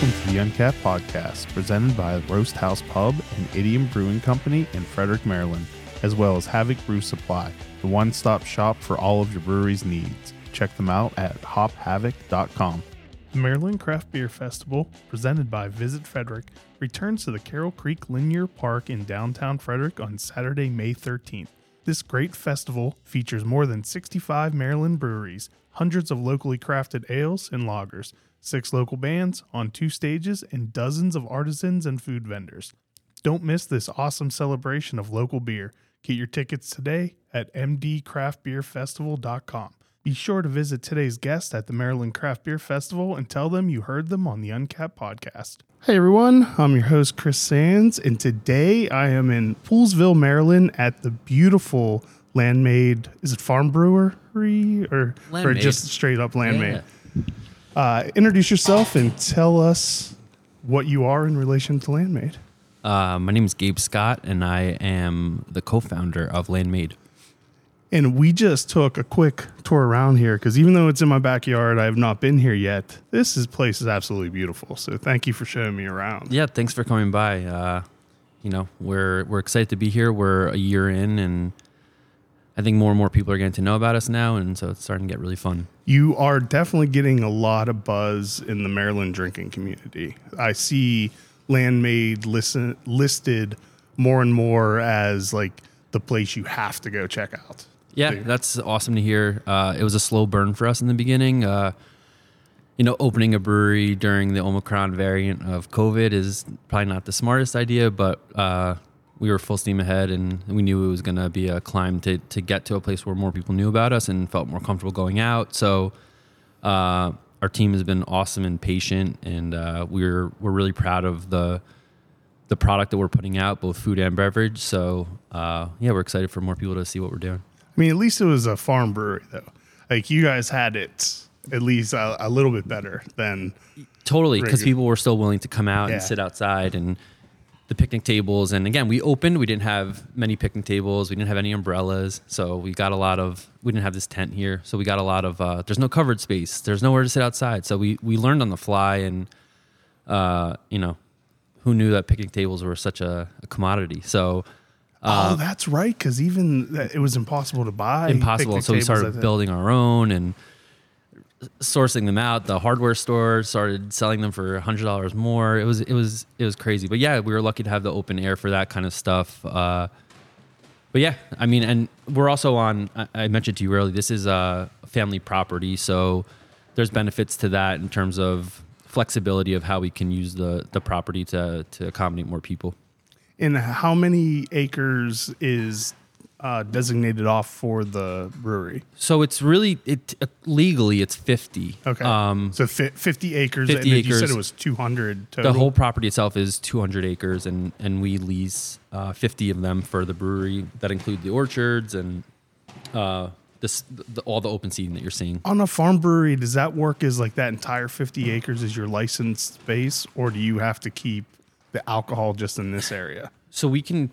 welcome to the Uncapped Podcast, presented by Roasthouse Pub and Idiom Brewing Company in Frederick, Maryland, as well as Havoc Brew Supply, the one stop shop for all of your brewery's needs. Check them out at hophavoc.com. The Maryland Craft Beer Festival, presented by Visit Frederick, returns to the Carroll Creek Linear Park in downtown Frederick on Saturday, May 13th. This great festival features more than 65 Maryland breweries, hundreds of locally crafted ales and lagers, six local bands on two stages, and dozens of artisans and food vendors. Don't miss this awesome celebration of local beer. Get your tickets today at mdcraftbeerfestival.com. Be sure to visit today's guest at the Maryland Craft Beer Festival and tell them you heard them on the Uncapped podcast. Hey everyone, I'm your host Chris Sands, and today I am in Poolesville, Maryland at the beautiful Landmade. Is it Farm Brewery or, or just straight up Landmade? Uh, introduce yourself and tell us what you are in relation to Landmade. Uh, my name is Gabe Scott, and I am the co-founder of Landmade. And we just took a quick tour around here because even though it's in my backyard, I have not been here yet. This is, place is absolutely beautiful. So thank you for showing me around. Yeah, thanks for coming by. Uh, you know, we're we're excited to be here. We're a year in, and I think more and more people are getting to know about us now, and so it's starting to get really fun. You are definitely getting a lot of buzz in the Maryland drinking community. I see Landmade listen, listed more and more as like the place you have to go check out. Yeah, Dude. that's awesome to hear. Uh, it was a slow burn for us in the beginning. Uh, you know, opening a brewery during the Omicron variant of COVID is probably not the smartest idea, but uh, we were full steam ahead, and we knew it was going to be a climb to to get to a place where more people knew about us and felt more comfortable going out. So. Uh, our team has been awesome and patient, and uh, we're we're really proud of the the product that we're putting out, both food and beverage. So uh, yeah, we're excited for more people to see what we're doing. I mean, at least it was a farm brewery, though. Like you guys had it at least a, a little bit better than Totally, because people were still willing to come out Yeah. and sit outside and the picnic tables. And again, we opened. We didn't have many picnic tables. We didn't have any umbrellas, so we got a lot of. We didn't have this tent here, so we got a lot of. Uh, there's no covered space. There's nowhere to sit outside. So we we learned on the fly, and uh, you know, who knew that picnic tables were such a, a commodity? So oh, that's right. Because even it was impossible to buy. impossible. So we started building our own and sourcing them out. The hardware store started selling them for a hundred dollars more. It was it was it was crazy. But yeah, we were lucky to have the open air for that kind of stuff. Uh, but yeah, I mean, and we're also on. I- I mentioned to you earlier. This is a family property, so there's benefits to that in terms of flexibility of how we can use the the property to to accommodate more people. And how many acres is uh, designated off for the brewery? So it's really it uh, legally it's fifty. Okay. Um, so fi- 50 acres. 50 and then You said it was 200 the whole property itself is 200 acres and and we lease uh, 50 of them for the brewery that include the orchards and uh, this the, all the open seating that you're seeing on a farm brewery, does that work as like that entire 50 acres is your licensed space, or do you have to keep the alcohol just in this area? so we can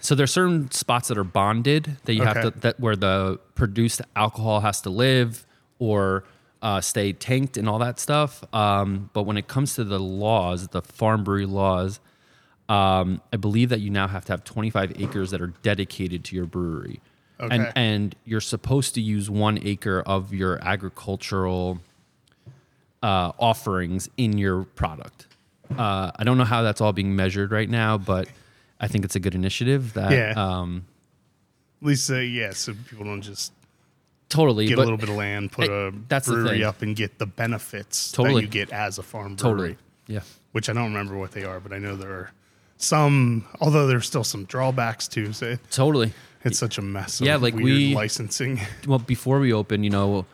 so there's certain spots that are bonded that you have to that where the produced alcohol has to live or uh, stay tanked and all that stuff um, but when it comes to the laws the farm brewery laws um, I believe that you now have to have 25 acres that are dedicated to your brewery. Okay. And, and you're supposed to use one acre of your agricultural uh, offerings in your product. Uh, I don't know how that's all being measured right now, but I think it's a good initiative that Yeah. um, At least, uh, yeah, so people don't just totally get a little bit of land, put Hey, a that's brewery up, and get the benefits Totally. that you get as a farm brewery. totally. Yeah. Which I don't remember what they are, but I know there are some, although there's still some drawbacks too. So Totally. it's such a mess. Of Yeah, like weird we- licensing. well before we opened you know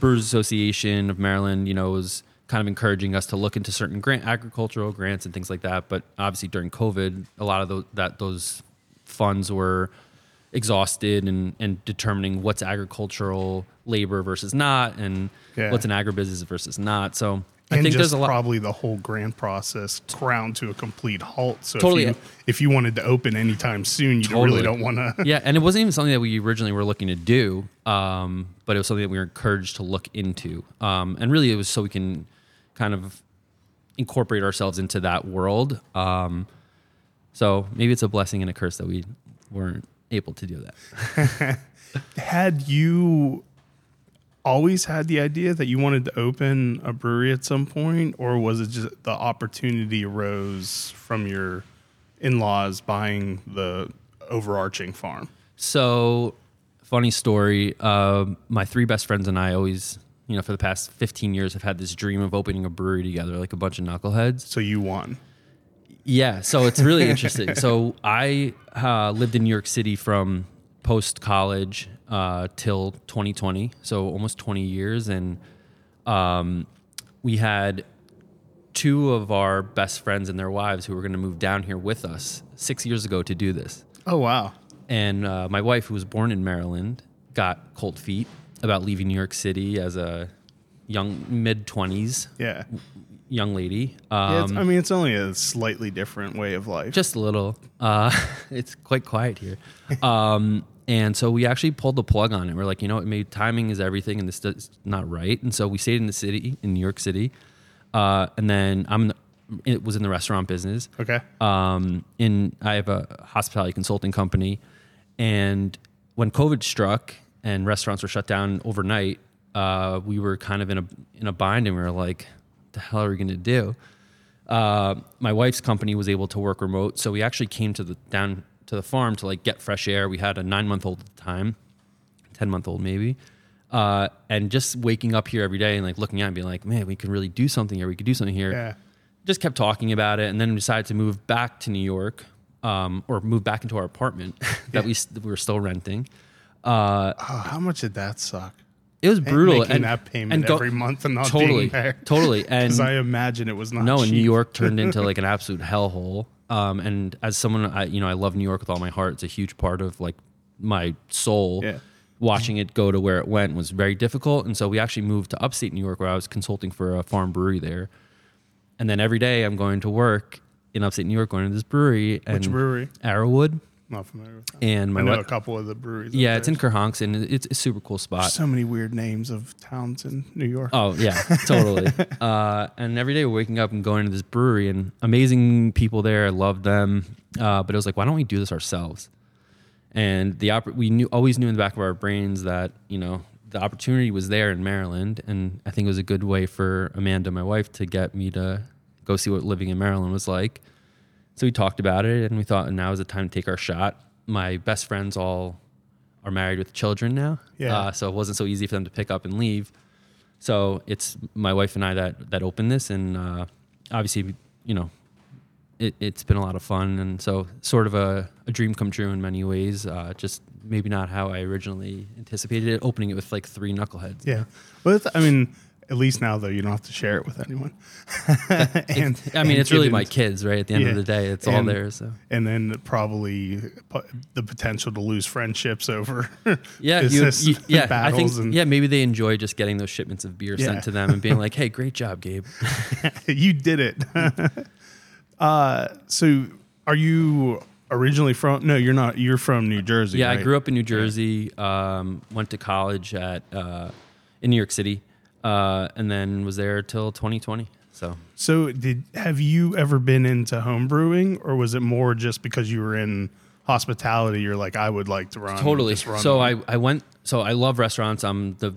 brewers association of maryland you know was kind of encouraging us to look into certain grant agricultural grants and things like that but obviously during covid a lot of those that those funds were exhausted and and determining what's agricultural labor versus not and Yeah. what's an agribusiness versus not so i and think just there's a lot probably the whole grant process ground to a complete halt. So Totally. if you, if you wanted to open anytime soon, you Totally. really don't want to. yeah, and it wasn't even something that we originally were looking to do, um, but it was something that we were encouraged to look into. Um, and really, it was so we can kind of incorporate ourselves into that world. Um, so maybe it's a blessing and a curse that we weren't able to do that. Had you always had the idea that you wanted to open a brewery at some point, or was it just the opportunity arose from your in laws buying the overarching farm? So, funny story. Uh, my three best friends and I always, you know, for the past 15 years I've had this dream of opening a brewery together, like a bunch of knuckleheads. So you won. Yeah, so it's really interesting. So I uh, lived in New York City from post college uh, till 2020, so almost 20 years, and um, we had two of our best friends and their wives who were going to move down here with us six years ago to do this. Oh wow. And uh, my wife, who was born in Maryland, got cold feet about leaving New York City as a young mid 20s Yeah. young lady. Yeah, Um, I mean, it's only a slightly different way of life. just a little. Uh, it's quite quiet here. Um, and so we actually pulled the plug on it. We're like, you know what, maybe timing is everything, and this is not right. And so we stayed in the city, in New York City. Uh, and then I'm, the- it was in the restaurant business. okay. Um, in I have a hospitality consulting company, and when COVID struck and restaurants were shut down overnight, uh, we were kind of in a in a bind, and we were like, what "The hell are we going to do?" Uh, my wife's company was able to work remote, so we actually came to the down to the farm to like get fresh air. We had a nine month old at the time, ten month old maybe, uh, and just waking up here every day and like looking at it and being like, "Man, we could really do something here. We could do something here." Yeah. just kept talking about it and then decided to move back to New York um, or move back into our apartment that we, we were still renting. Uh, Oh, how much did that suck? it was brutal. Making and, that payment and go- every month and not totally, being there. totally. And Because I imagine it was not. no, and New. York turned into like an absolute hellhole. Um, and as someone, I, you know, I love New York with all my heart. It's a huge part of like my soul. Yeah. Watching it go to where it went was very difficult. And so we actually moved to upstate New York where I was consulting for a farm brewery there. And then every day I'm going to work in upstate New York, going to this brewery and Which brewery? Arrowood. Not familiar with that. And my I know a couple of the breweries. yeah, it's in. Kerhonks and it's a super cool spot. so many weird names of towns in New York. Oh yeah, totally. uh, and every day we're waking up and going to this brewery and amazing people there. I love them. Uh, but it was like, why don't we do this ourselves? And the we knew always knew in the back of our brains that you know the opportunity was there in Maryland, and I think it was a good way for Amanda, my wife, to get me to go see what living in Maryland was like. So we talked about it, and we thought now is the time to take our shot. My best friends all are married with children now, Yeah. uh, so it wasn't so easy for them to pick up and leave. So it's my wife and I that that opened this, and uh, obviously, you know, it, it's been a lot of fun, and so sort of a, a dream come true in many ways. Uh, just maybe not how I originally anticipated it. Opening it with like three knuckleheads. Yeah. It's- I mean, at least now though, you don't have to share it with anyone. and I mean, and it's really my kids, right? At the end Yeah. of the day, it's all And- there. So And then probably the potential to lose friendships over yeah, you, you- yeah. I think and yeah, maybe they enjoy just getting those shipments of beer Yeah. sent to them and being like, "Hey, great job, Gabe." you did it. uh, so are you originally from? No, you're not. You're from New Jersey. Yeah, right? I grew up in New Jersey. Um, went to college at uh, in New York City, uh, and then was there till 2020. So So did have you ever been into home brewing, or was it more just because you were in hospitality? You're like, I would like to run. totally. run So. I I went. So I love restaurants. I'm the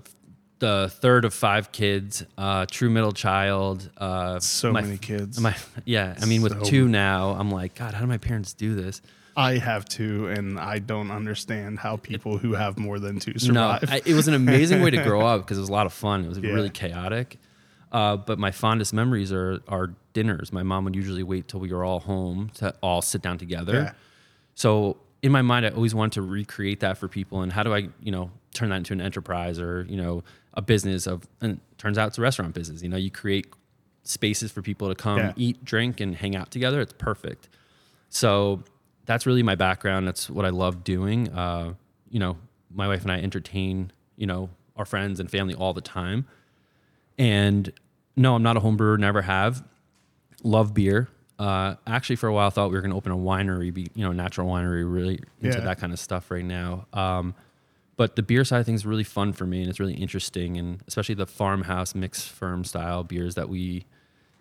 the third of five kids, uh, true middle child. Uh, so my- many kids. My yeah. I mean, with two now, I'm like, God, how do my parents do this? I have two, and I don't understand how people who have more than two No. I, it was an amazing way to grow up because it was a lot of fun. It was Yeah. really chaotic. Uh, but my fondest memories are are dinners. My mom would usually wait till we were all home to all sit down together. Yeah. So in my mind, I always wanted to recreate that for people. And how do I, you know, turn that into an enterprise or you know a business of? And it turns out it's a restaurant business. You know, you create spaces for people to come Yeah. eat, drink, and hang out together. It's perfect. So that's really my background. That's what I love doing. Uh, you know, my wife and I entertain, you know, our friends and family all the time. And no, I'm not a home brewer, never have. Love beer. Uh, actually, for a while, thought we were going to open a winery, be, you know, natural winery, really into Yeah. that kind of stuff right now. Um, but the beer side of things is really fun for me and it's really interesting. And especially the farmhouse mixed ferm style beers that we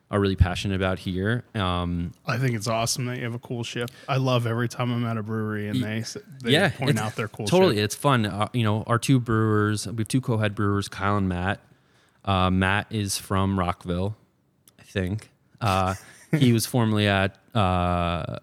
are really passionate about here. Um, I think it's awesome that you have a coolship. I love every time I'm at a brewery and they, they yeah, point out their cool Totally, ship. it's fun. Uh, you know, our two brewers, we have two co-head brewers, Kyle and Matt. Uh, Matt is from Rockville, I think. Uh, he was formerly at uh,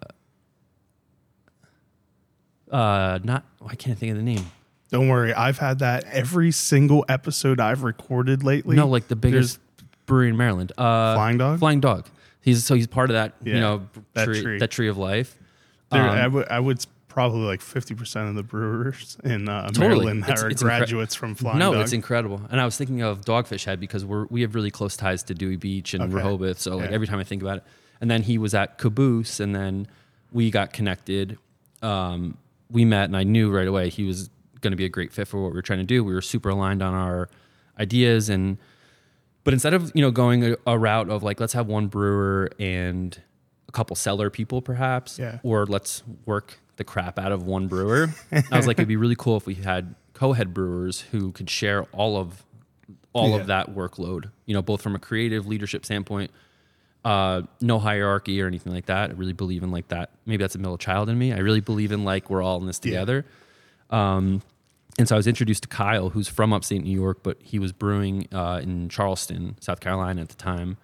uh, not. I can't think of the name. Don't worry, I've had that every single episode I've recorded lately. No, like the biggest brewery in Maryland. Uh, Flying Dog? Flying Dog. He's so he's part of that. Yeah, you know, that tree, tree. that tree of life. There, Um, I would I would probably like fifty percent of the brewers in uh, Totally. Maryland It's- are it's incre- graduates from Flying no, Dog. it's incredible. And I was thinking of Dogfish Head because we're we have really close ties to Dewey Beach and Okay. Rehoboth. So like Yeah. every time I think about it, and then he was at Caboose, and then we got connected. Um, we met, and I knew right away he was going to be a great fit for what we were trying to do. We were super aligned on our ideas, and but instead of you know going a, a route of like let's have one brewer and a couple cellar people perhaps, Yeah. or let's work the crap out of one brewer. I was like, it'd be really cool if we had co-head brewers who could share all of all Yeah. of that workload. You know, both from a creative leadership standpoint, uh, no hierarchy or anything like that. I really believe in like that. Maybe that's a middle child in me. I really believe in like we're all in this Yeah. together. Um, and so I was introduced to Kyle, who's from upstate New York, but he was brewing uh, in Charleston, South Carolina at the time,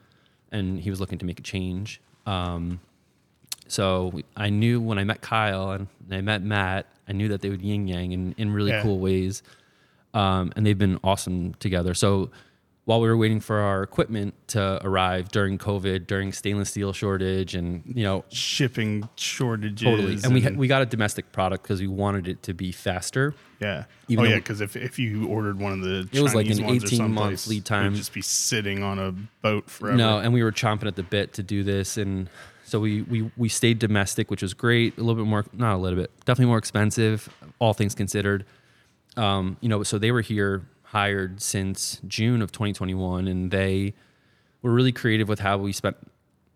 and he was looking to make a change. Um, so we- I knew when I met Kyle and I met Matt, I knew that they would yin yang in, in really Yeah. cool ways. Um, and they've been awesome together. So while we were waiting for our equipment to arrive during COVID, during stainless steel shortage, and you know, shipping shortages. totally, and we had, we got a domestic product because we wanted it to be faster. Yeah. even oh yeah, because if, if you ordered one of the It was like Chinese an 18 month lead time. would just be sitting on a boat forever. No, and we were chomping at the bit to do this, and so we we we stayed domestic, which was great. A little bit more, not a little bit, definitely more expensive, all things considered. Um, you know, so they were here hired since June of 2021, and they were really creative with how we spent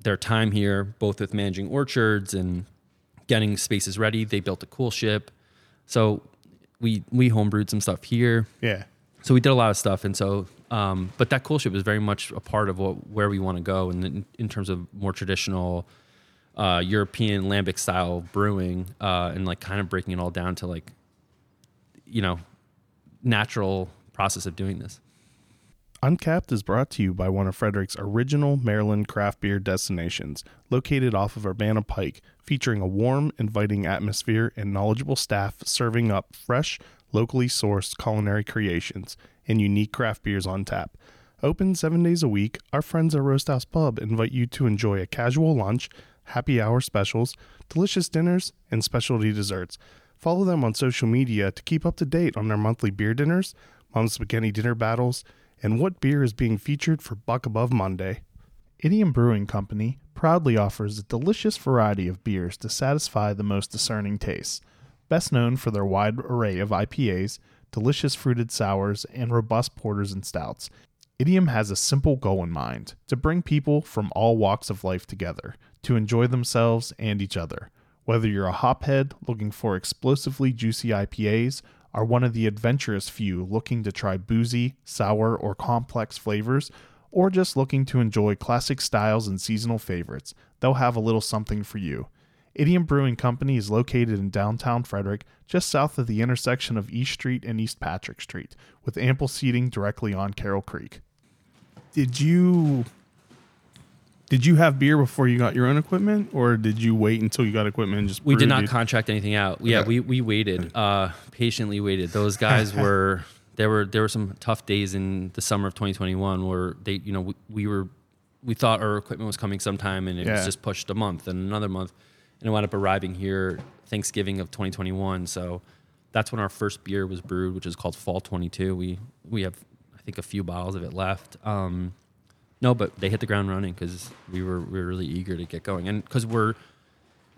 their time here, both with managing orchards and getting spaces ready. They built a coolship, so we we homebrewed some stuff here. Yeah. so we did a lot of stuff. And so um, but that coolship is very much a part of what where we want to go and in, in terms of more traditional uh, european lambic style brewing uh, and like kind of breaking it all down to like you know natural process of doing this. Uncapped is brought to you by one of Frederick's original Maryland craft beer destinations, located off of Urbana Pike, featuring a warm, inviting atmosphere and knowledgeable staff serving up fresh, locally sourced culinary creations and unique craft beers on tap. Open seven days a week, our friends at Roasthouse Pub invite you to enjoy a casual lunch, happy hour specials, delicious dinners, and specialty desserts. Follow them on social media to keep up to date on their monthly beer dinners, Mom's Spaghetti dinner battles, and what beer is being featured for Buck Above Monday. Idiom Brewing Company proudly offers a delicious variety of beers to satisfy the most discerning tastes. Best known for their wide array of IPAs, delicious fruited sours, and robust porters and stouts, Idiom has a simple goal in mind to bring people from all walks of life together to enjoy themselves and each other. Whether you're a hophead looking for explosively juicy IPAs, are one of the adventurous few looking to try boozy, sour, or complex flavors, or just looking to enjoy classic styles and seasonal favorites, they'll have a little something for you. Idiom Brewing Company is located in downtown Frederick, just south of the intersection of East Street and East Patrick Street, with ample seating directly on Carroll Creek. Did you did you have beer before you got your own equipment, or did you wait until you got equipment and just we did not it? contract anything out yeah Okay. we, we waited uh, patiently waited those guys were there were there were some tough days in the summer of 2021 where they you know we, we were we thought our equipment was coming sometime and it Yeah. was just pushed a month and another month and it wound up arriving here thanksgiving of 2021 so that's when our first beer was brewed which is called fall 22 we we have i think a few bottles of it left. Um, no but they hit the ground running because we were we were really eager to get going. And because we're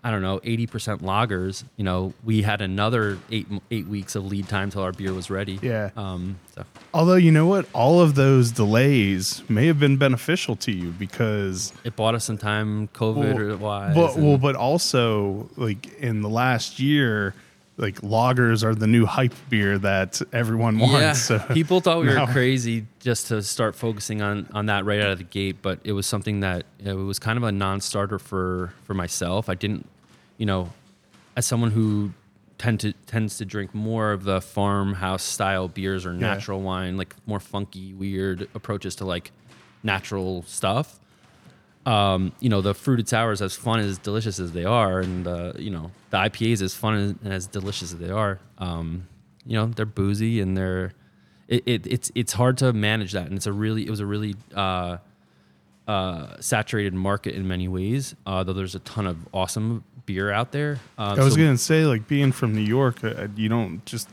I don't know, 80% lagers, you know, we had another eight, eight weeks of lead time till our beer was ready. Yeah. Um, so Although you know what, all of those delays may have been beneficial to you because it bought us some time, COVID Well, or wise. But and- well, but also like in the last year, like lagers are the new hype beer that everyone wants. Yeah, So people thought we now- were crazy just to start focusing on on that right out of the gate, but it was something that it was kind of a non-starter for for myself. I didn't, you know, as someone who tend to tends to drink more of the farmhouse style beers or natural wine, like more funky, weird approaches to like natural stuff. Um, you know, the fruited sours, as fun and as delicious as they are, and uh, you know, the IPAs, as fun as, and as delicious as they are, um, you know, they're boozy and they're it, it, it's it's hard to manage that, and it's a really it was a really uh, uh, saturated market in many ways. Uh, though there's a ton of awesome beer out there. Uh, I was so- gonna say, like being from New York, uh, you don't just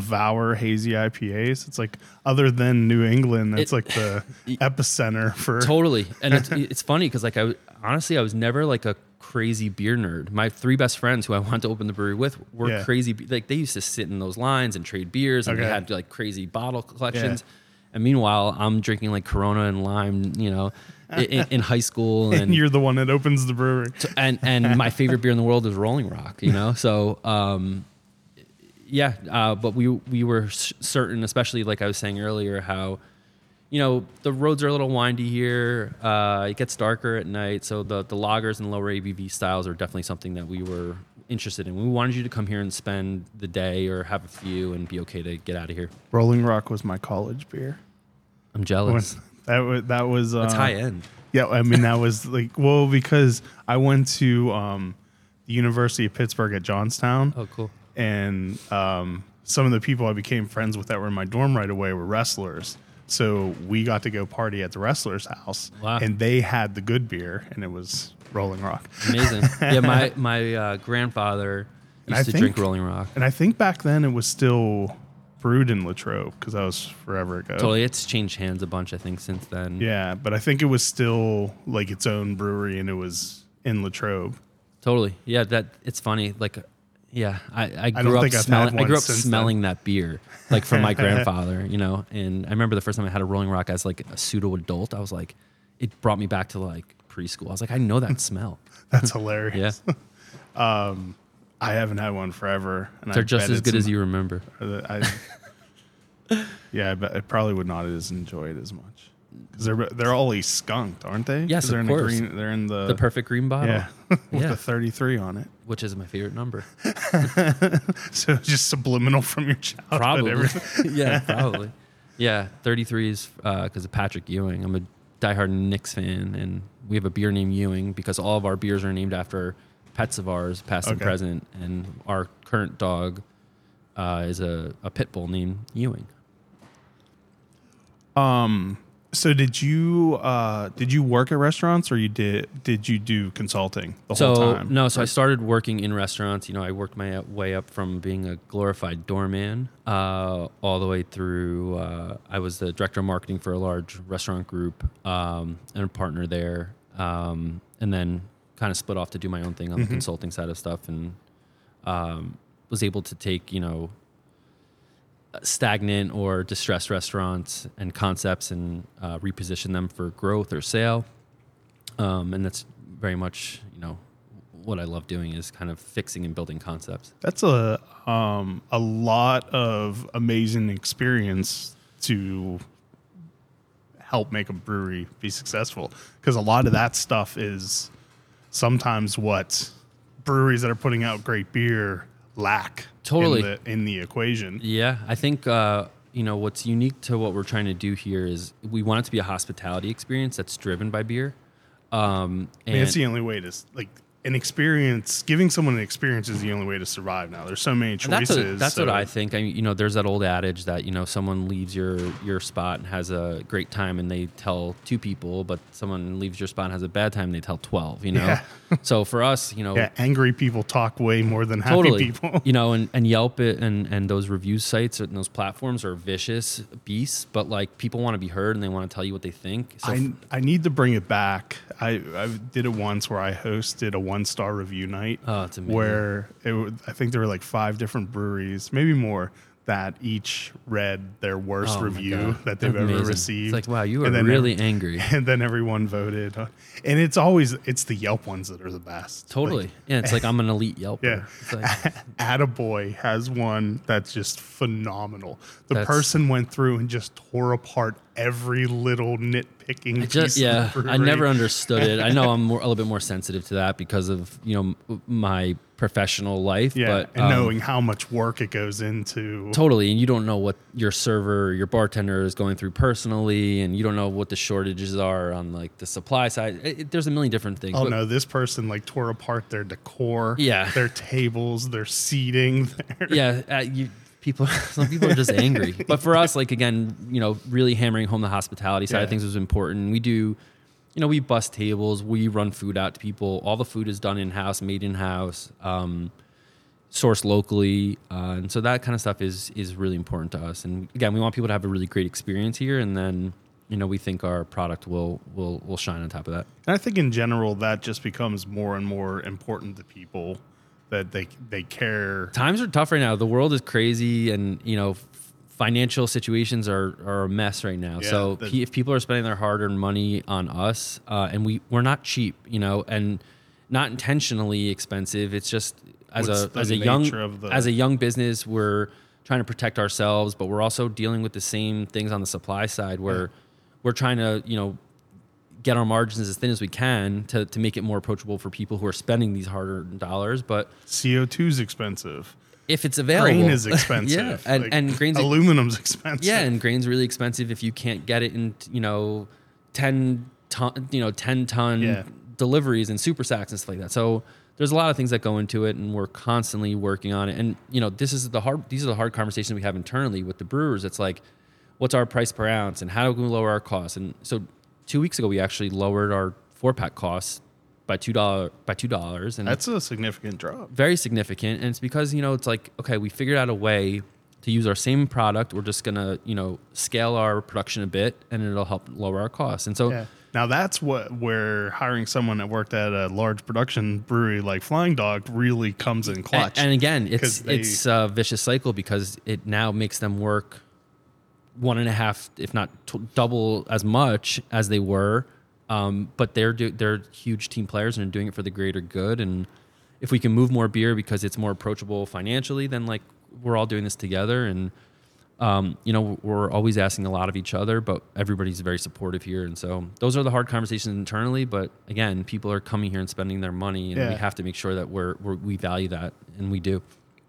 devour hazy IPAs. It's like other than New England, that's It- like the epicenter for. totally and it's, it's funny because like I honestly i was never like a crazy beer nerd my three best friends who i wanted to open the brewery with were Yeah. crazy like they used to sit in those lines and trade beers and they had like crazy bottle collections and meanwhile i'm drinking like corona and lime you know in, in high school and and you're the one that opens the brewery. and and my favorite beer in the world is Rolling Rock. You know, so um, yeah. Uh, but we we were s- certain, especially like I was saying earlier, how you know the roads are a little windy here. Uh, it gets darker at night, so the the lagers and lower ABV styles are definitely something that we were interested in. We wanted you to come here and spend the day or have a few and be okay to get out of here. Rolling Rock was my college beer. I'm When- jealous. that was that was uh, That's high end. Yeah, I mean that was like well because I went to um, the University of Pittsburgh at Johnstown. Oh, cool. And um, some of the people I became friends with that were in my dorm right away were wrestlers. So we got to go party at the wrestler's house, Wow. and they had the good beer, and it was Rolling Rock. Amazing. yeah, my my uh, grandfather used to drink Rolling Rock. And I think back then it was still brewed in Latrobe because that was forever ago. Totally, it's changed hands a bunch. I think since then. Yeah, but I think it was still like its own brewery, and it was in Latrobe. Totally. Yeah, that it's funny. Like, yeah, I, I grew up think I've had smelling. I grew up smelling that beer, like from my grandfather. You know, and I remember the first time I had a Rolling Rock as like a pseudo adult. I was like, it brought me back to like preschool. I was like, I know that smell. That's hilarious. Yeah, um, I haven't had one forever, and they're I just as good as you remember. I, yeah, but I probably would not as enjoy it as much because they're they're always skunked, aren't they? Yes, 'Cause they're of in course. The green, they're in the, The perfect green bottle, yeah with Yeah. the thirty three on it. which is my favorite number. So it's just subliminal from your childhood. Probably. everything. yeah, probably. Yeah, 33 is because of Patrick Ewing. I'm a diehard Knicks fan, and we have a beer named Ewing because all of our beers are named after pets of ours, past and Okay. present. And our current dog uh, is a, a pit bull named Ewing. So did you uh, did you work at restaurants or you did did you do consulting the so whole time? no, so I started working in restaurants. You know, I worked my way up from being a glorified doorman uh, all the way through. Uh, I was the director of marketing for a large restaurant group um, and a partner there, um, and then kind of split off to do my own thing on the consulting side of stuff, and um, was able to take you know stagnant or distressed restaurants and concepts and uh, reposition them for growth or sale. Um, and that's very much, you know, what I love doing is kind of fixing and building concepts. That's a um, a lot of amazing experience to help make a brewery be successful because a lot of that stuff is sometimes what breweries that are putting out great beer lack Totally. in the, in the equation. Yeah, I think uh, you know what's unique to what we're trying to do here is we want it to be a hospitality experience that's driven by beer. Um, I and mean, it's the only way to like an experience. Giving someone an experience is the only way to survive. Now, there's so many And choices. that's what, that's so- what I think. I mean, you know, there's that old adage that you know someone leaves your your spot and has a great time, and they tell two people, but someone leaves your spot and has a bad time, and they tell twelve. You know, Yeah. so for us, you know, Yeah, angry people talk way more than happy totally people. you know and, and yelp it and and those review sites and those platforms are vicious beasts but like people want to be heard and they want to tell you what they think so I, I need to bring it back. I, I did it once where I hosted a one star review night Oh, it's amazing. where it, I think there were like five different breweries, maybe more, that each read their worst Oh my review God. that they've ever Amazing. received. It's like, wow, you are And then really ev- angry. And then everyone voted, and it's always it's the Yelp ones that are the best. Totally. Like, yeah, it's like I'm an elite Yelper. yeah. It's like, Attaboy has one that's just phenomenal. The That's- person went through and just tore apart every little nitpicking I piece. just, of yeah, the I never understood it. I know I'm more, a little bit more sensitive to that because of you know my professional life. Yeah, but and um, knowing how much work it goes into. totally, and you don't know what your server, or your bartender is going through personally, and you don't know what the shortages are on like the supply side. It, it- there's a million different things. Oh but- no, this person like tore apart their decor, Yeah. their tables, their seating. Their, yeah, uh, you people some people are just angry. But for us, like again, you know, really hammering home the hospitality side Yeah. of things was important. We do, you know, we bus tables, we run food out to people. All the food is done in house, made in house, um, sourced locally, uh, and so that kind of stuff is is really important to us. And again, we want people to have a really great experience here, and then. You know, we think our product will will will shine on top of that. And I think in general that just becomes more and more important to people that they they care. times are tough right now. The world is crazy, and you know, financial situations are, are a mess right now. Yeah, so the- if people are spending their hard earned money on us, uh, and we we're not cheap, you know, and not intentionally expensive. It's just as a as a young the- as a young business, we're trying to protect ourselves, but we're also dealing with the same things on the supply side where we're trying to you know get our margins as thin as we can to, to make it more approachable for people who are spending these hard-earned dollars. But CO 2 is expensive. if it's available, Grain is expensive. yeah, and, Like, and grains, aluminum's expensive. yeah, and grain's really expensive if you can't get it in, you know, ten ton, you know, ten ton Yeah. deliveries and super sacks and stuff like that. So there's a lot of things that go into it, and we're constantly working on it. And you know, this is the hard. These are the hard conversations we have internally with the brewers. It's like, what's our price per ounce, and how do we lower our costs? And so, two weeks ago, we actually lowered our four pack costs by two dollar by two dollars, and that's a significant drop. very significant and it's because you know it's like okay we figured out a way to use our same product we're just gonna you know scale our production a bit and it'll help lower our costs and so Yeah. Now that's what where hiring someone that worked at a large production brewery like Flying Dog really comes in clutch. and again it's they- it's a vicious cycle because it now makes them work one and a half if not t- double as much as they were. Um, but they're do- they're huge team players and are doing it for the greater good. And if we can move more beer because it's more approachable financially then like we're all doing this together. And um, you know we're always asking a lot of each other but everybody's very supportive here. And so those are the hard conversations internally. But again people are coming here and spending their money and we have to make sure that we're, we're we value that and we do.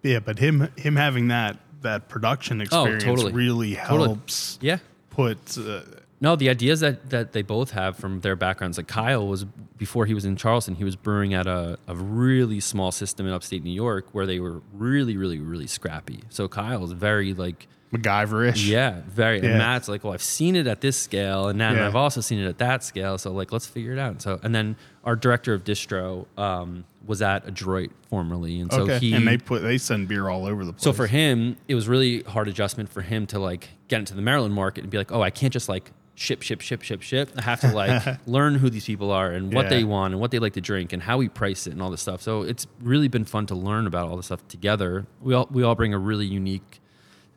Yeah, but him him having that that production experience Oh, totally. really Totally. helps yeah put uh, No, the ideas that, that they both have from their backgrounds. Like Kyle was before he was in Charleston, he was brewing at a, a really small system in upstate New York where they were really, really, really scrappy. So kyle's very like MacGyverish. yeah, very Yeah. and Matt's like, Well, I've seen it at this scale and now Yeah. I've also seen it at that scale. So like let's figure it out. So and then our director of distro um, was at Adroit formerly. And so Okay. he and they put they send beer all over the place. so for him, it was really hard adjustment for him to like get into the Maryland market and be like, oh, I can't just like ship, ship, ship, ship, ship. I have to like learn who these people are and what Yeah. they want and what they like to drink and how we price it and all this stuff. So it's really been fun to learn about all this stuff together. We all we all bring a really unique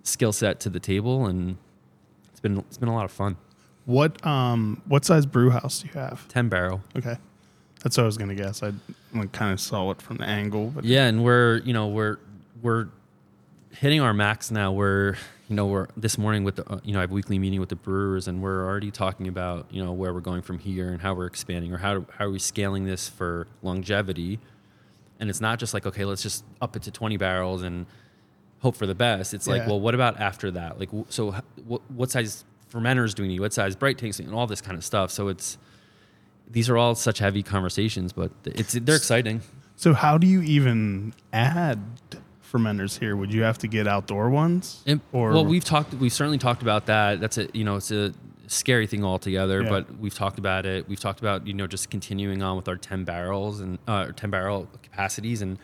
skill set to the table and it's been it's been a lot of fun. what um what size brew house do you have? Ten barrel. Okay. That's what I was gonna guess. I kind of saw it from the angle, but Yeah, and we're you know we're we're hitting our max now. We're you know we're this morning with the uh, you know I have a weekly meeting with the brewers, and we're already talking about you know where we're going from here and how we're expanding or how how are we scaling this for longevity. And it's not just like okay, let's just up it to twenty barrels and hope for the best. It's like well, what about after that? Like so, what what size fermenters do we need? What size bright tanks and all this kind of stuff. So it's these are all such heavy conversations, but it's they're exciting. So how do you even add fermenters here? Would you have to get outdoor ones? And, or well, we've talked. We've certainly talked about that. That's a you know it's a scary thing altogether. Yeah. But we've talked about it. We've talked about you know just continuing on with our ten barrels and uh, ten barrel capacities and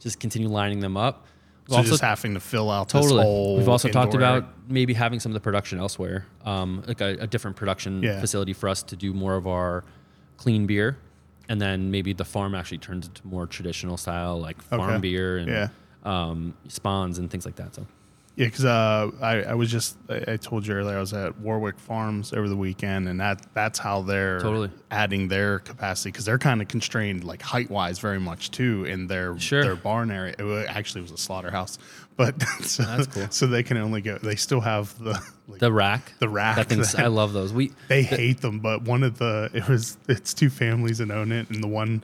just continue lining them up. We've so also- just having to fill out totally. We've also talked about maybe having some of the production elsewhere, um, like a, a different production Yeah. facility for us to do more of our clean beer, and then maybe the farm actually turns into more traditional style like farm Okay. beer and Yeah. um, spawns and things like that. So. Yeah, because uh, I, I was just I, told you earlier I was at Warwick Farms over the weekend, and that that's how they're Totally. adding their capacity because they're kind of constrained like height wise very much too in their Sure. their barn area. It actually was a slaughterhouse, but so, That's cool. So they can only go. They still have the like, The rack. The rack That thing's, that- I love those. We they hate them, but one of the it was it's two families that own it, and the one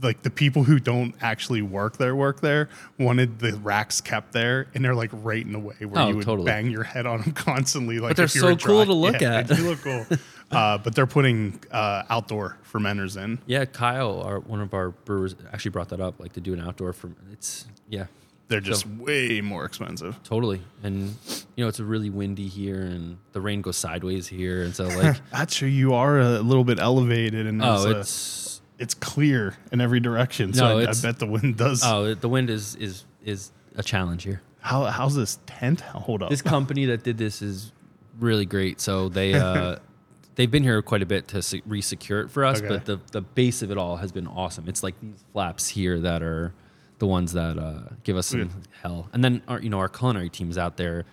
like the people who don't actually work their work there wanted the racks kept there, and they're like right in the way where Oh, you would totally. bang your head on them constantly. Like they're if you so cool to look Yeah, at. They do look cool. uh, but they're putting uh, outdoor fermenters in. yeah, Kyle, our one of our brewers, actually brought that up, like to do an outdoor for it's yeah, They're just way more expensive. totally. And you know, it's really windy here, and the rain goes sideways here, and so like, actually. You are a little bit elevated, and oh, there's a- it's it's clear in every direction. So No, I, I bet the wind does. oh, the wind is is is a challenge here. How how's this tent hold up? This company that did this is really great. So they uh, they've been here quite a bit to se- re-secure it for us, Okay. but the the base of it all has been awesome. It's like these flaps here that are the ones that uh, give us some hell. And then our you know our culinary teams out there,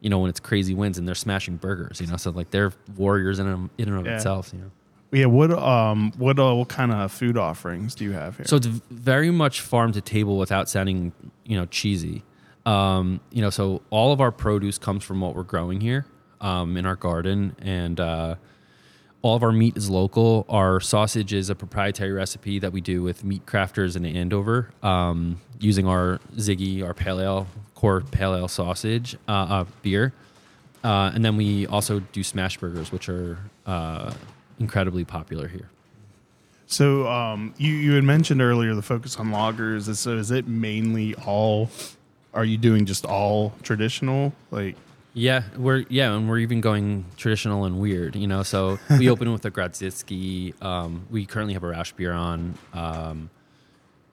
you know when it's crazy winds and they're smashing burgers, you know, so like they're warriors in and, in and of Yeah. itself, you know. Yeah, what um what uh, what kind of food offerings do you have here? So it's very much farm to table without sounding, you know, cheesy. Um, you know, so all of our produce comes from what we're growing here um, in our garden, and uh, all of our meat is local. Our sausage is a proprietary recipe that we do with meat crafters in Landover, um, using our Ziggy, our pale ale core pale ale sausage uh, uh, beer, uh, and then we also do smash burgers, which are uh, incredibly popular here. so um you you had mentioned earlier the focus on lagers. So is it mainly all? Are you doing just all traditional? Like Yeah, we're yeah, and we're even going traditional and weird, you know. So we open with a Grodziskie. Um, we currently have a Rauchbier on, um,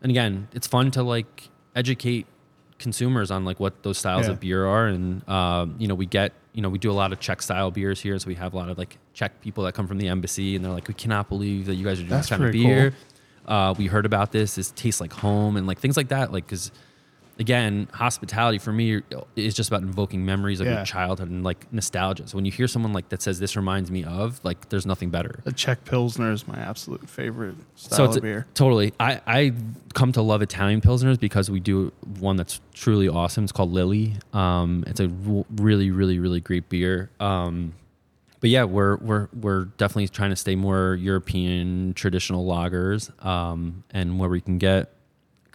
and again, it's fun to like educate consumers on like what those styles Yeah. of beer are, and um, you know, we get you know we do a lot of Czech style beers here, so we have a lot of like Czech people that come from the embassy, and they're like, we cannot believe that you guys are doing That's this kind of beer. Uh, we heard about this. This tastes like home, and like things like that, like because again, hospitality for me is just about invoking memories of Yeah. your childhood and like nostalgia. So when you hear someone like that says this reminds me of, like there's nothing better. the Czech Pilsner is my absolute favorite style So it's of beer. totally. I I come to love Italian pilsners because we do one that's truly awesome. It's called Lily. Um, it's a really really really great beer. Um, but yeah, we're we're we're definitely trying to stay more European traditional lagers. Um, and where we can get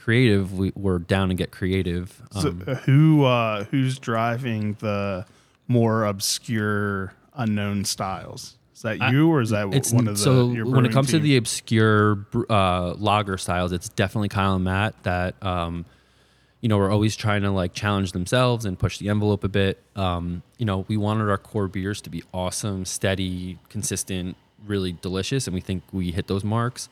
creative, we, we're down to get creative. Um, So uh, who uh who's driving the more obscure unknown styles? Is that I- you or is that it's one of the so your when it comes to the obscure uh, lager styles, it's definitely Kyle and Matt that um, you know we're always trying to like challenge themselves and push the envelope a bit. Um, you know, we wanted our core beers to be awesome, steady, consistent, really delicious, and we think we hit those marks.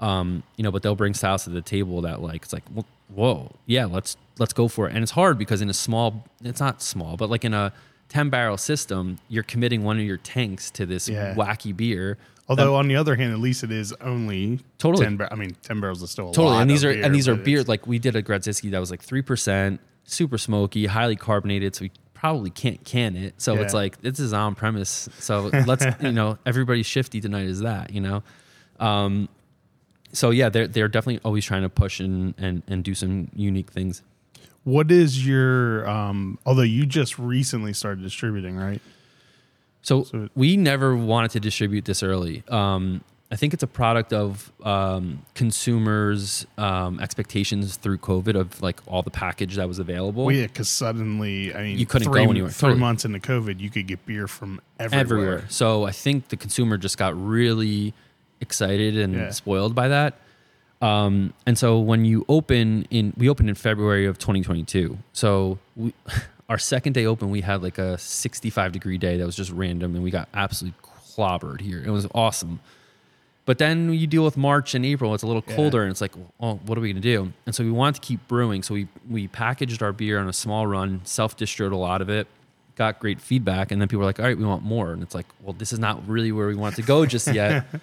Um, you know, but they'll bring styles to the table that like it's like wh- whoa, yeah, let's let's go for it. And it's hard because in a small, it's not small, but like in a ten barrel system, you're committing one of your tanks to this Yeah. wacky beer. Although on the other hand, at least it is only Totally. ten. Bar- I mean, ten barrels is still a Totally, and these are and these are but beer like we did a Grodziskie that was like three percent, super smoky, highly carbonated. So we probably can't can it. So it's like this is on premise. So let's you know everybody's shifty tonight is that you know. Um, so yeah, they're they're definitely always trying to push and and and do some unique things. What is your? um Although you just recently started distributing, right? So, So- we never wanted to distribute this early. Um, I think it's a product of um, consumers' um, expectations through COVID of like all the package that was available. Well, yeah, because suddenly, I mean, You couldn't three, go anywhere. Three Totally. months into COVID, you could get beer from everywhere. everywhere. So I think the consumer just got really excited and Yeah. spoiled by that. Um, and so when you open in, we opened in February of 2022. So we, our second day open, we had like a 65 degree day that was just random, and we got absolutely clobbered here. It was awesome. But then you deal with March and April, it's a little Yeah. colder, and it's like, oh, what are we gonna do? And so we wanted to keep brewing, so we we packaged our beer on a small run, self distroed a lot of it, got great feedback, and then people were like, all right, we want more, and it's like, well, this is not really where we want to go just yet.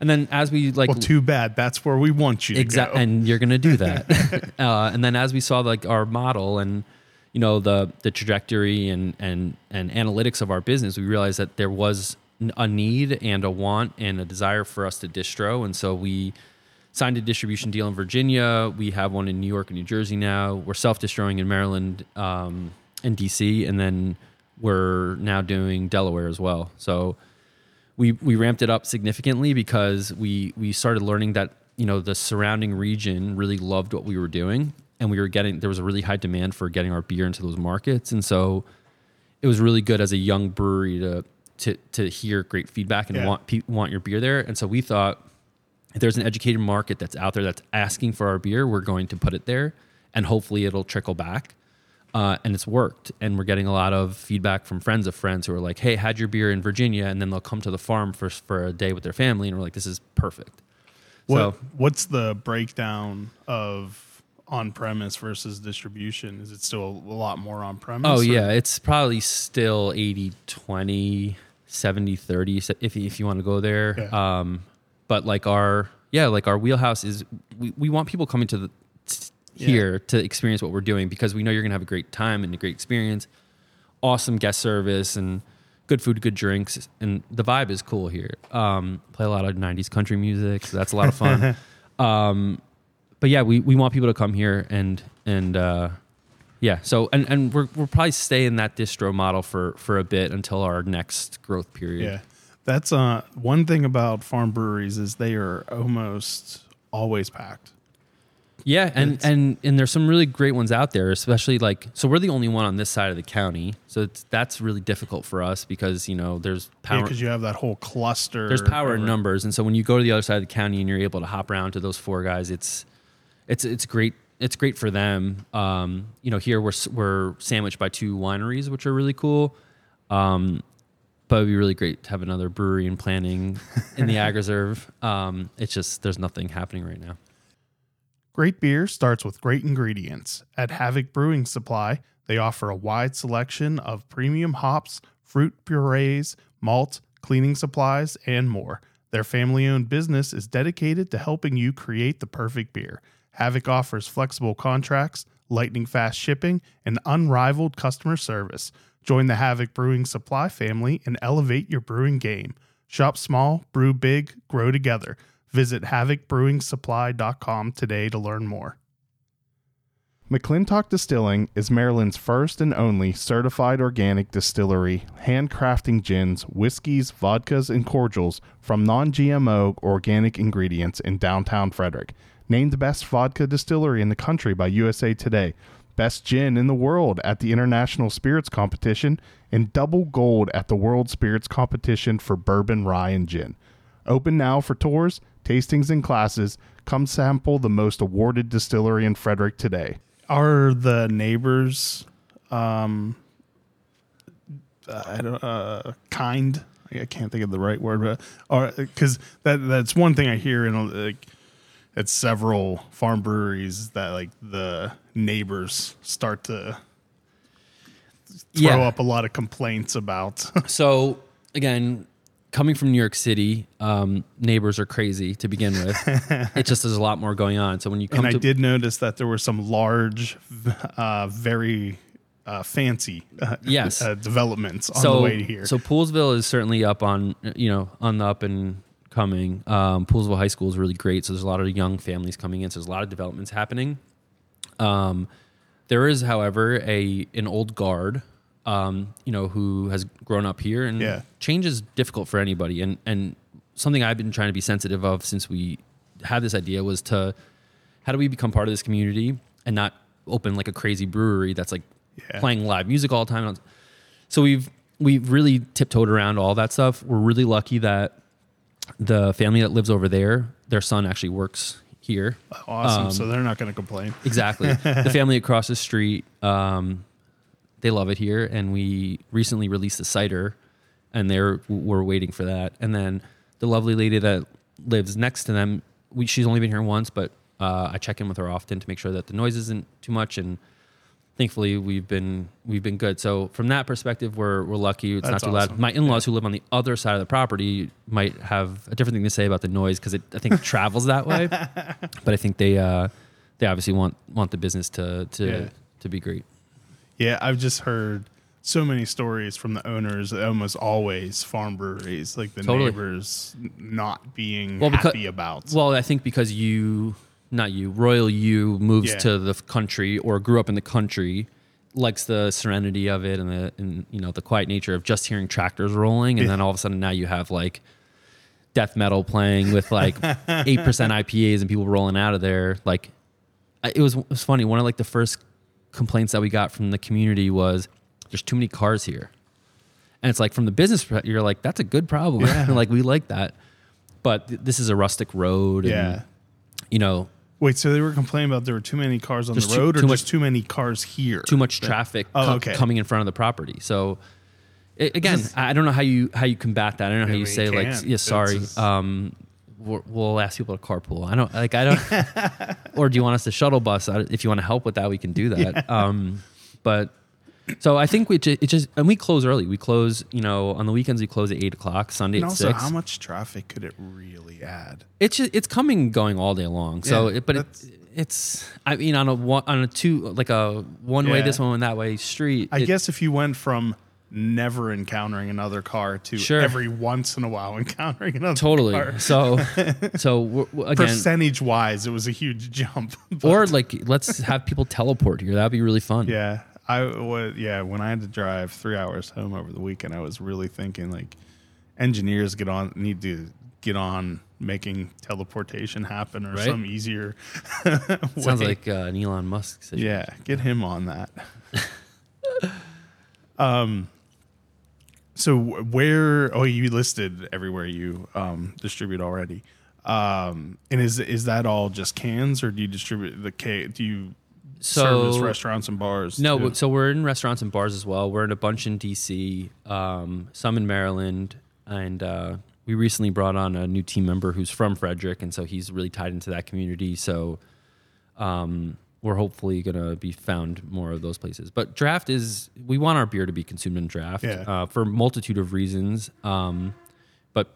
and then as we like Well, too bad. That's where we want you exactly and you're gonna do that uh, and then as we saw like our model and you know the the trajectory and and and analytics of our business, we realized that there was a need and a want and a desire for us to distro, and so we signed a distribution deal in Virginia. We have one in New York and New Jersey now. We're self distroing in Maryland um, and DC, and then we're now doing Delaware as well. So we we ramped it up significantly because we we started learning that you know the surrounding region really loved what we were doing, and we were getting there was a really high demand for getting our beer into those markets, and so it was really good as a young brewery to to to hear great feedback and Yeah. want pe- want your beer there. And so we thought if there's an educated market that's out there that's asking for our beer, we're going to put it there, and hopefully it'll trickle back. Uh, and it's worked, and we're getting a lot of feedback from friends of friends who are like, "Hey, had your beer in Virginia," and then they'll come to the farm for for a day with their family, and we're like, "This is perfect." What So what's the breakdown of on premise versus distribution? Is it still a lot more on premise? Oh or- yeah, it's probably still 80 20, 70 30 if if you want to go there. Um but like our yeah, like our wheelhouse is we, we want people coming to the. Here to experience what we're doing because we know you're going to have a great time and a great experience. Awesome guest service and good food, good drinks and the vibe is cool here. Um play a lot of 90s country music, so that's a lot of fun. um but yeah, we, we want people to come here and and uh, yeah. So and and we're we'll probably stay in that distro model for for a bit until our next growth period. Yeah. That's uh one thing about farm breweries is they are almost always packed. Yeah, and It's- and and there's some really great ones out there, especially like so we're the only one on this side of the county, so it's, that's really difficult for us because you know there's power. because you have that whole cluster. there's power in numbers, and so when you go to the other side of the county and you're able to hop around to those four guys, it's it's it's great. It's great for them. Um, you know, here we're we're sandwiched by two wineries, which are really cool. Um, but it'd be really great to have another brewery and planning in the ag reserve. Um, it's just there's nothing happening right now. Great beer starts with great ingredients. At Havoc Brewing Supply, they offer a wide selection of premium hops, fruit purees, malt, cleaning supplies, and more. Their family owned business is dedicated to helping you create the perfect beer. Havoc offers flexible contracts, lightning fast shipping, and unrivaled customer service. Join the Havoc Brewing Supply family and elevate your brewing game. Shop small, brew big, grow together. Visit havocbrewingsupply.com today to learn more. McClintock Distilling is Maryland's first and only certified organic distillery, handcrafting gins, whiskeys, vodkas, and cordials from non GMO organic ingredients in downtown Frederick. Named best vodka distillery in the country by USA Today, best gin in the world at the International Spirits Competition, and double gold at the World Spirits Competition for bourbon, rye, and gin. Open now for tours, tastings, and classes. Come sample the most awarded distillery in Frederick today. Are the neighbors, um, uh, I don't, uh, kind? I can't think of the right word, but are because that that's one thing I hear in like at several farm breweries that like the neighbors start to throw Yeah. up a lot of complaints about. So again, coming from New York City, um, neighbors are crazy to begin with. it just there's a lot more going on. So when you come and to I did notice that there were some large, uh, very uh, fancy uh, Yes. uh, developments on so the way here. so Poolesville is certainly up on you know on the up and coming. Um, Poolesville High School is really great. So there's a lot of young families coming in. So there's a lot of developments happening. Um, there is, however, a an old guard, um, you know, who has grown up here, and Yeah. change is difficult for anybody. And and something I've been trying to be sensitive of since we had this idea was to how do we become part of this community and not open like a crazy brewery that's like Yeah. playing live music all the time. So we've we've really tiptoed around all that stuff. We're really lucky that the family that lives over there, their son actually works here. awesome. um, so they're not going to complain. Exactly. the family across the street, um, they love it here, and we recently released a cider, and they're we're waiting for that. And then the lovely lady that lives next to them, we, she's only been here once, but uh, I check in with her often to make sure that the noise isn't too much, and thankfully we've been we've been good. So from that perspective, we're we're lucky. It's That's not too loud. My in-laws who live on the other side of the property might have a different thing to say about the noise because I think it travels that way. But I think they uh, they obviously want want the business to to Yeah. to be great. Yeah, I've just heard so many stories from the owners, almost always farm breweries, like the Totally. neighbors not being Well, becau- happy about. Well, I think because you, not you, Royal you moves Yeah. to the country or grew up in the country, likes the serenity of it and the and you know the quiet nature of just hearing tractors rolling, and Yeah. then all of a sudden now you have like death metal playing with like eight percent IPAs and people rolling out of there. Like it was it was funny. One of like the first complaints that we got from the community was there's too many cars here. And it's like from the business, you're like, that's a good problem. Yeah. like we like that. But th- this is a rustic road. And, yeah. you know, Wait, so they were complaining about there were too many cars on the too- road, or too just much- too many cars here? too much traffic Oh, co- okay. coming in front of the property. So a- again, Just- I don't know how you how you combat that. I don't know how you say like, can't. yeah, sorry. Just- Um, we'll ask people to carpool. I don't like I don't. or do you want us to shuttle bus? If you want to help with that, we can do that. Um, but so I think we it just and we close early. We close, you know, on the weekends we close at eight o'clock. Sunday And at also, six. how much traffic could it really add? it's just, it's coming going all day long. So, Yeah, it, but it, it's I mean on a one on a two like a one way this one and that way street. I it- guess if you went from never encountering another car to Sure. every once in a while encountering another totally. car. So so again, Percentage wise, it was a huge jump. Or like let's have people teleport here. That'd be really fun. yeah, I was yeah. When I had to drive three hours home over the weekend, I was really thinking like engineers get on need to get on making teleportation happen or Right. some easier. Sounds like uh, an Elon Musk situation. Yeah, get him on that. um, so where? Oh, you listed everywhere you um, distribute already. Um, and is is that all just cans, or do you distribute the ca Do you service So- restaurants and bars? No, too? so we're in restaurants and bars as well. We're in a bunch in DC, um, some in Maryland, and uh, we recently brought on a new team member who's from Frederick, and so he's really tied into that community. So um, we're hopefully gonna be found more of those places. But draft is we want our beer to be consumed in draft Yeah. uh, for a multitude of reasons. Um, but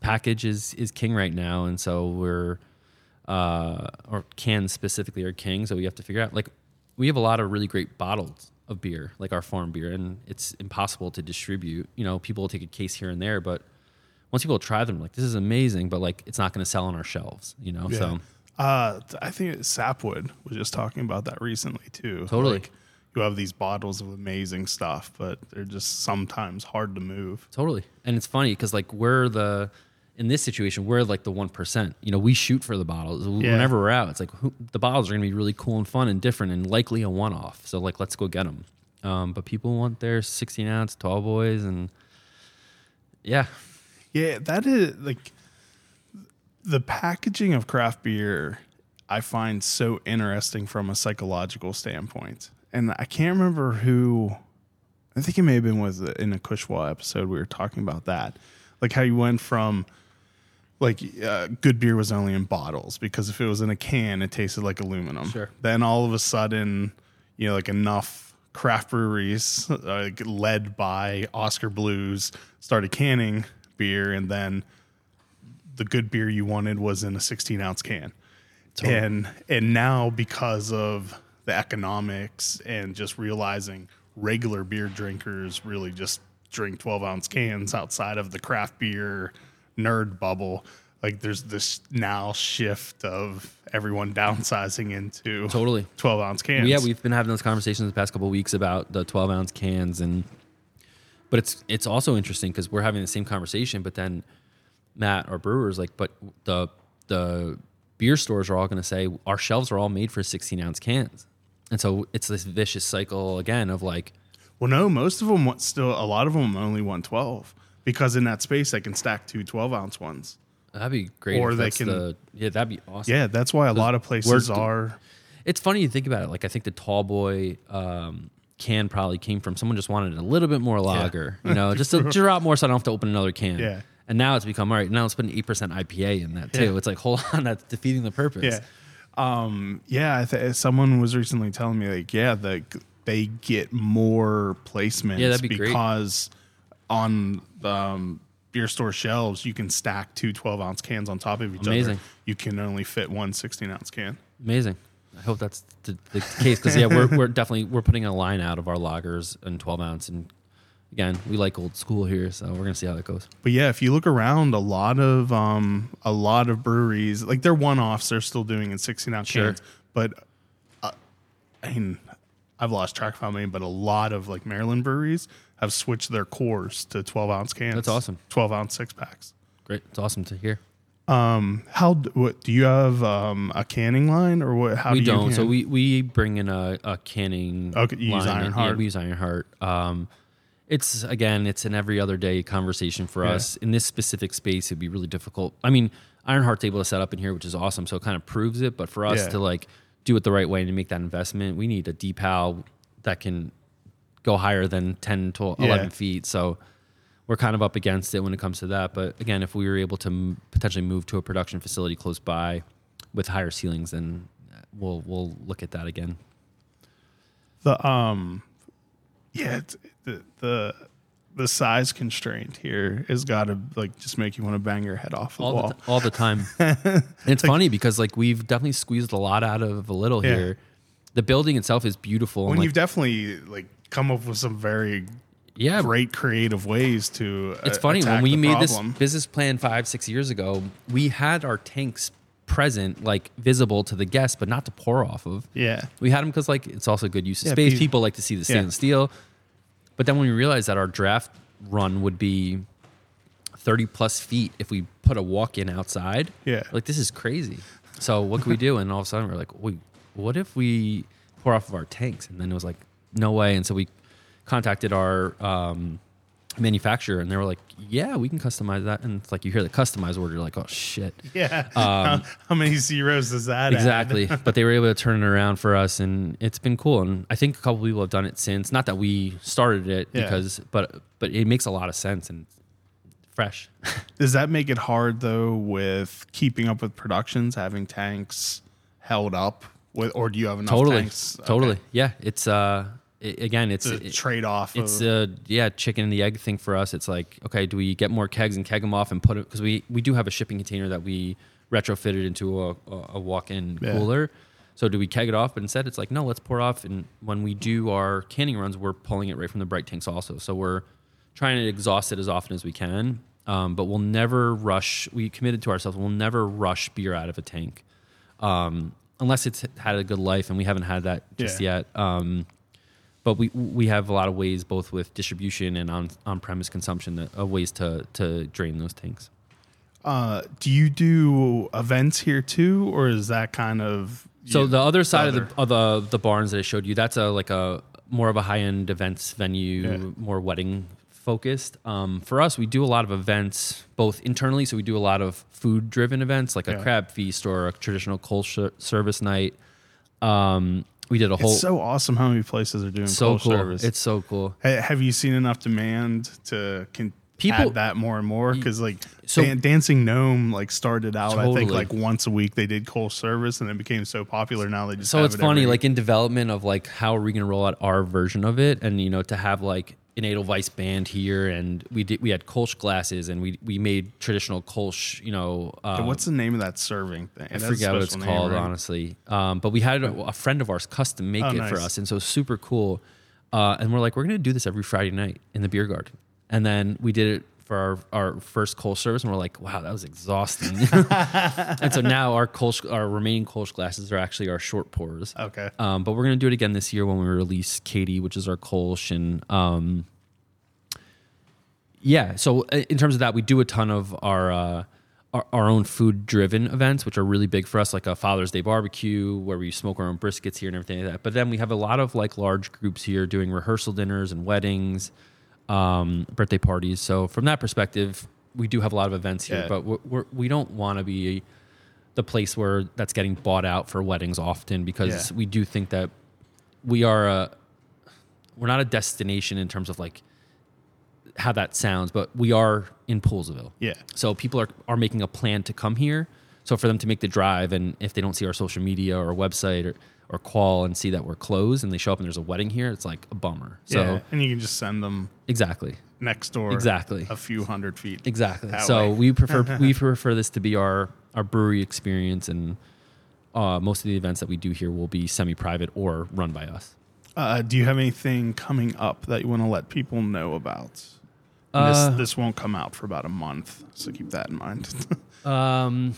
package is is king right now, and so we're uh, or cans specifically are king. So we have to figure out like we have a lot of really great bottles of beer, like our farm beer, and it's impossible to distribute. You know, people will take a case here and there, but once people try them, like this is amazing, but like it's not going to sell on our shelves. You know, Yeah. so Uh, I think Sapwood was just talking about that recently too. Totally. Like, you have these bottles of amazing stuff, but they're just sometimes hard to move. Totally. And it's funny because like we're the in this situation we're like the one percent. You know, we shoot for the bottles Yeah. whenever we're out. It's like who, the bottles are going to be really cool and fun and different and likely a one off. So like let's go get them. Um, but people want their sixteen ounce tall boys and yeah, Yeah, that is like the packaging of craft beer. I find so interesting from a psychological standpoint, and I can't remember who. I think it may have been was in a Kushwa episode we were talking about that, like how you went from like uh, good beer was only in bottles because if it was in a can, it tasted like aluminum. Sure. Then all of a sudden, you know, like enough craft breweries, uh, like led by Oskar Blues, started canning beer, and then the good beer you wanted was in a 16 ounce can. And and now because of the economics and just realizing regular beer drinkers really just drink 12 ounce cans outside of the craft beer nerd bubble, like there's this now shift of everyone downsizing into Totally. 12 ounce cans. yeah. We've been having those conversations the past couple of weeks about the twelve ounce cans and. But it's it's also interesting because we're having the same conversation, but then Matt, or brewers, like, but the the beer stores are all going to say our shelves are all made for 16 ounce cans, and so it's this vicious cycle again of like, Well, no, most of them want still, a lot of them only want 12 because in that space they can stack two 12 ounce ones. that'd be great. Or they can- the, yeah, that'd be awesome. Yeah, that's why a lot of places we're- It's funny you think about it. Like I think the tall boy um, can probably came from someone just wanted a little bit more lager, you know, just to drop more so I don't have to open another can. Yeah. And now it's become all right. Now let's put an eight percent IPA in that too. Yeah. It's like hold on, that's defeating the purpose. Yeah. Um, yeah, I th- someone was recently telling me like, yeah, the, they get more placements Yeah, that'd be great. because on um, beer store shelves you can stack two 12 ounce cans on top of each Amazing. other. You can only fit one 16 ounce can. Amazing. I hope that's the, the case because yeah, we're we're definitely we're putting a line out of our lagers and 12 ounce, and again, we like old school here, so we're gonna see how that goes. But yeah, if you look around, a lot of um, a lot of breweries like they're one offs. They're still doing in 16 ounce Sure. cans, but uh, I mean, I've lost track of how many, but a lot of like Maryland breweries have switched their cores to 12 ounce cans. That's awesome. 12 ounce six packs. Great, it's awesome to hear. Um, How what do you have um, a canning line or what? How we do you don't. So we we bring in a, a canning. Okay, you use. Yeah, we use Ironheart. Um, it's again, it's an every other day conversation for Yeah. us. In this specific space, it'd be really difficult. I mean, Ironheart's able to set up in here, which is awesome. So it kind of proves it. But for us Yeah. to like do it the right way and to make that investment, we need a decal that can go higher than 10 to 11 Yeah. feet. So we're kind of up against it when it comes to that. But again, if we were able to m- potentially move to a production facility close by with higher ceilings, then we'll we'll look at that again. the um, yeah, it's, the the the size constraint here has got to like just make you want to bang your head off the all wall. the, t- all the time. It's funny because like we've definitely squeezed a lot out of a little Yeah. here. The building itself is beautiful. when and, like, you've definitely like come up with some very yeah, great creative ways to. It's uh, funny when we made problem. this business plan five, six years ago, we had our tanks present, like visible to the guests, but not to pour off of. Yeah, We had them because like it's also good use of Yeah, space. pe- People like to see the Yeah. stainless steel. But then when we realized that our draft run would be 30 plus feet if we put a walk in outside, Yeah. like this is crazy. So what can we do? And all of a sudden we're like, wait, what if we pour off of our tanks? And then it was like, no way. And so we contacted our um, manufacturer and they were like, yeah, we can customize that. And it's like you hear the customized word, you're like, oh shit. yeah. how, how many zeros does that? Um, Exactly. but they were able to turn it around for us and it's been cool. And I think a couple people have done it since. Not that we started it Yeah. because but but it makes a lot of sense and fresh. Does that make it hard though with keeping up with productions, having tanks held up with, or do you have enough totally. tanks? Okay. Totally. Yeah. It's uh i again it's a it- trade off. it's of, a yeah chicken and the egg thing for us. It's like okay, do we get more kegs and keg them off and put it because we we do have a shipping container that we retrofitted into a, a, a walk-in Yeah. cooler. So do we keg it off? But instead, it's like no, let's pour off. And when we do our canning runs, we're pulling it right from the bright tanks also. So we're trying to exhaust it as often as we can. Um, but we'll never rush. We committed to ourselves. We'll never rush beer out of a tank, um, unless it's had a good life, and we haven't had that just Yeah. yet. Um, but we we have a lot of ways, both with distribution and on on premise consumption, that, of ways to to drain those tanks. uh, do you do events here too, or is that kind of So the other side other- of the of the the barns that I showed you, that's a like a more of a high end events venue, Yeah. more wedding focused. Um, for us, we do a lot of events both internally, so we do a lot of food driven events like a Yeah. crab feast or a traditional coal sh- service night. Um, we did a whole It's so awesome how many places are doing so cool. service. It's so cool. Ha- have you seen enough demand to can People- add that more and more? Because like So- Dan- Dancing Gnome like started out, I think like once a week they did Kolsch service, and it became so popular now they just. so it's it funny every- like in development of like how are we going to roll out our version of it and you know to have like an Edelweiss band here and we did we had Kolsch glasses and we we made traditional Kolsch you know uh, what's the name of that serving thing? I forget what it's called honestly. Um, but we had a, a friend of ours custom make Oh, it for us and so super cool. Uh, and we're like we're to do this every Friday night in the beer garden. And then we did it for our, our first Kolsch service and we're like wow that was exhausting and so now our Kolsch, our remaining Kolsch glasses are actually our short pours Okay. um, but we're gonna do it again this year when we release Katie, which is our Kolsch, and um, yeah. So uh, in terms of that, we do a ton of our uh, our, our own food driven events, which are really big for us, like a Father's Day barbecue where we smoke our own briskets here and everything like that. But then we have a lot of like large groups here doing rehearsal dinners and weddings, um, birthday parties. So from that perspective, we do have a lot of events here, Yeah. but we're, we're, we don't want to be the place where that's getting bought out for weddings often because Yeah. we do think that we are a we're not a destination in terms of like how that sounds, but we are in Poolesville. Yeah. So people are are making a plan to come here. So for them to make the drive, and if they don't see our social media or website or or call and see that we're closed, and they show up and there's a wedding here, it's like a bummer. So yeah, and you can just send them exactly, next door, Exactly. a few hundred feet. exactly. So way. we prefer we prefer this to be our our brewery experience, and uh, most of the events that we do here will be semi-private or run by us. Uh, do you have anything coming up that you want to let people know about? Uh, this this won't come out for about a month, so keep that in mind. Um,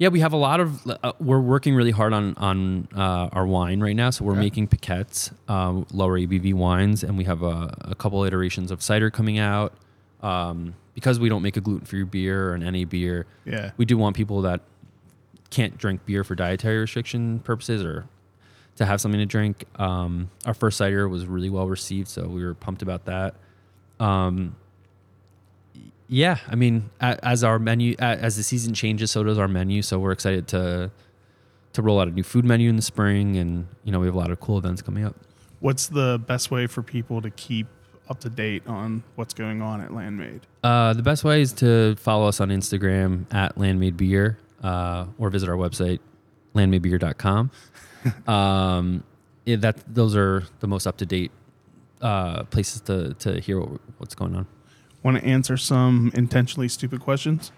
yeah, we have a lot of. Uh, we're working really hard on on uh, our wine right now. So we're Okay. making piquettes, um, lower ABV wines, and we have a, a couple iterations of cider coming out. Um, because we don't make a gluten free beer or an NA beer, yeah. we do want people that can't drink beer for dietary restriction purposes or to have something to drink. Um, our first cider was really well received, so we were pumped about that. Um, yeah, I mean, as our menu, as the season changes, so does our menu. So we're excited to to roll out a new food menu in the spring, and you know we have a lot of cool events coming up. What's the best way for people to keep up to date on what's going on at Landmade? Uh, the best way is to follow us on Instagram at Landmade Beer uh, or visit our website, landmadebeer.com. um, yeah, that, those are the most up to date uh, places to, to hear what, what's going on. Want to answer some intentionally stupid questions?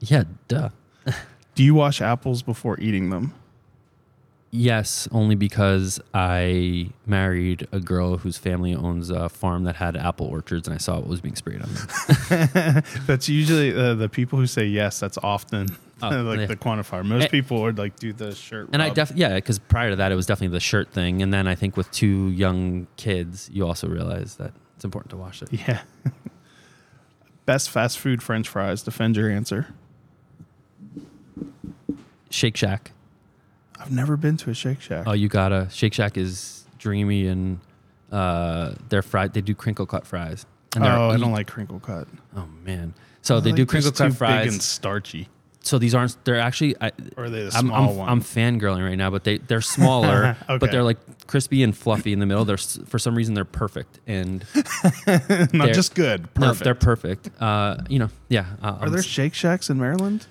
Yeah, duh. Do you wash apples before eating them? Yes, only because I married a girl whose family owns a farm that had apple orchards, and I saw what was being sprayed on them. That's usually uh, the people who say yes. That's often Oh, like yeah. the quantifier. Most people would like do the shirt. And I rub. definitely, yeah, because prior to that, it was definitely the shirt thing. And then I think with two young kids, you also realize that it's important to wash it. yeah. Best fast food French fries. Defend your answer. Shake Shack. I've never been to a Shake Shack. Oh, you gotta. Shake Shack is dreamy and uh, they're fried. They do crinkle cut fries. And oh, I don't like crinkle cut. Oh man. So I they like do crinkle cut big and starchy. So these aren't. They're actually. I, Or are they the I'm, small I'm, one? I'm fangirling right now, but they they're smaller, Okay. but they're like crispy and fluffy in the middle. They're for some reason they're perfect, and Not they're- just good. Perfect. no, they're perfect. Uh, you know, yeah. Uh, are um, there Shake Shacks in Maryland?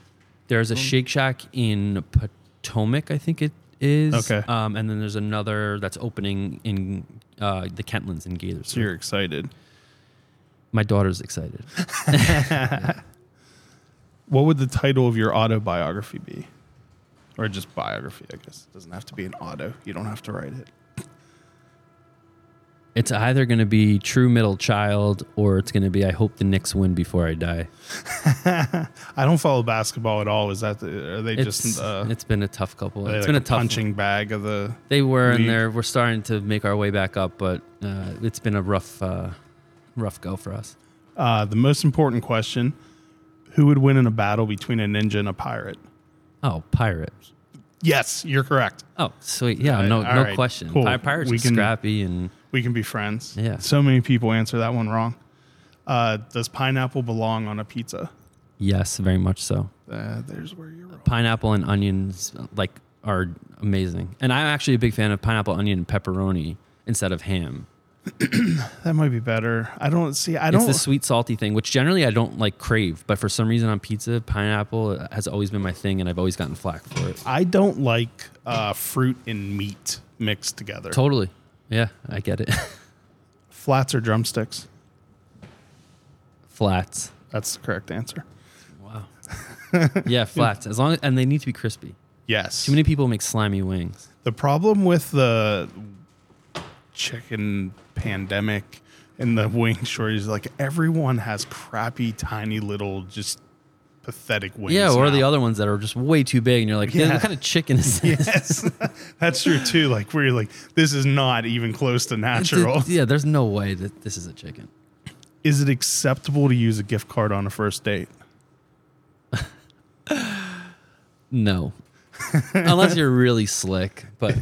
There's a Shake Shack in Potomac, I think it is. Okay. Um, and then there's another that's opening in uh, the Kentlands in Gaithersburg. So you're excited. My daughter's excited. What would the title of your autobiography be? Or just biography, I guess. It doesn't have to be an auto. You don't have to write it. It's either going to be True Middle Child or it's going to be I Hope the Knicks win before I die. I don't follow basketball at all. Is that the, are they It's, just uh, it's been a tough couple. are they It's like been a tough punching bag of the They were league? and they're we're starting to make our way back up, but uh, it's been a rough uh, rough go for us. uh, the most important question: Who would win in a battle between a ninja and a pirate? Oh, pirate. Yes, you're correct. Oh, sweet. Yeah, right, no no right, question. cool. Pirates We are can- scrappy and We can be friends. Yeah. So many people answer that one wrong. Uh, does pineapple belong on a pizza? yes, very much so. Uh, there's where you're wrong. pineapple and onions like are amazing. And I'm actually a big fan of pineapple, onion, and pepperoni instead of ham. That might be better. I don't see. I don't. It's the sweet salty thing, which generally I don't like crave, but for some reason on pizza, pineapple has always been my thing, and I've always gotten flack for it. I don't like uh, fruit and meat mixed together. Totally. Yeah, I get it. Flats or drumsticks? flats. That's the correct answer. Wow. yeah, flats. As long as, and they need to be crispy. Yes. Too many people make slimy wings. The problem with the chicken pandemic and the wing shortage is like everyone has crappy, tiny little, just pathetic wings. Yeah, or the other ones that are just way too big, and you're like, Yeah. what kind of chicken is this? Yes, that's true too. Like where you're like, this is not even close to natural. Yeah, there's no way that this is a chicken. Is it acceptable to use a gift card on a first date? No. Unless you're really slick. But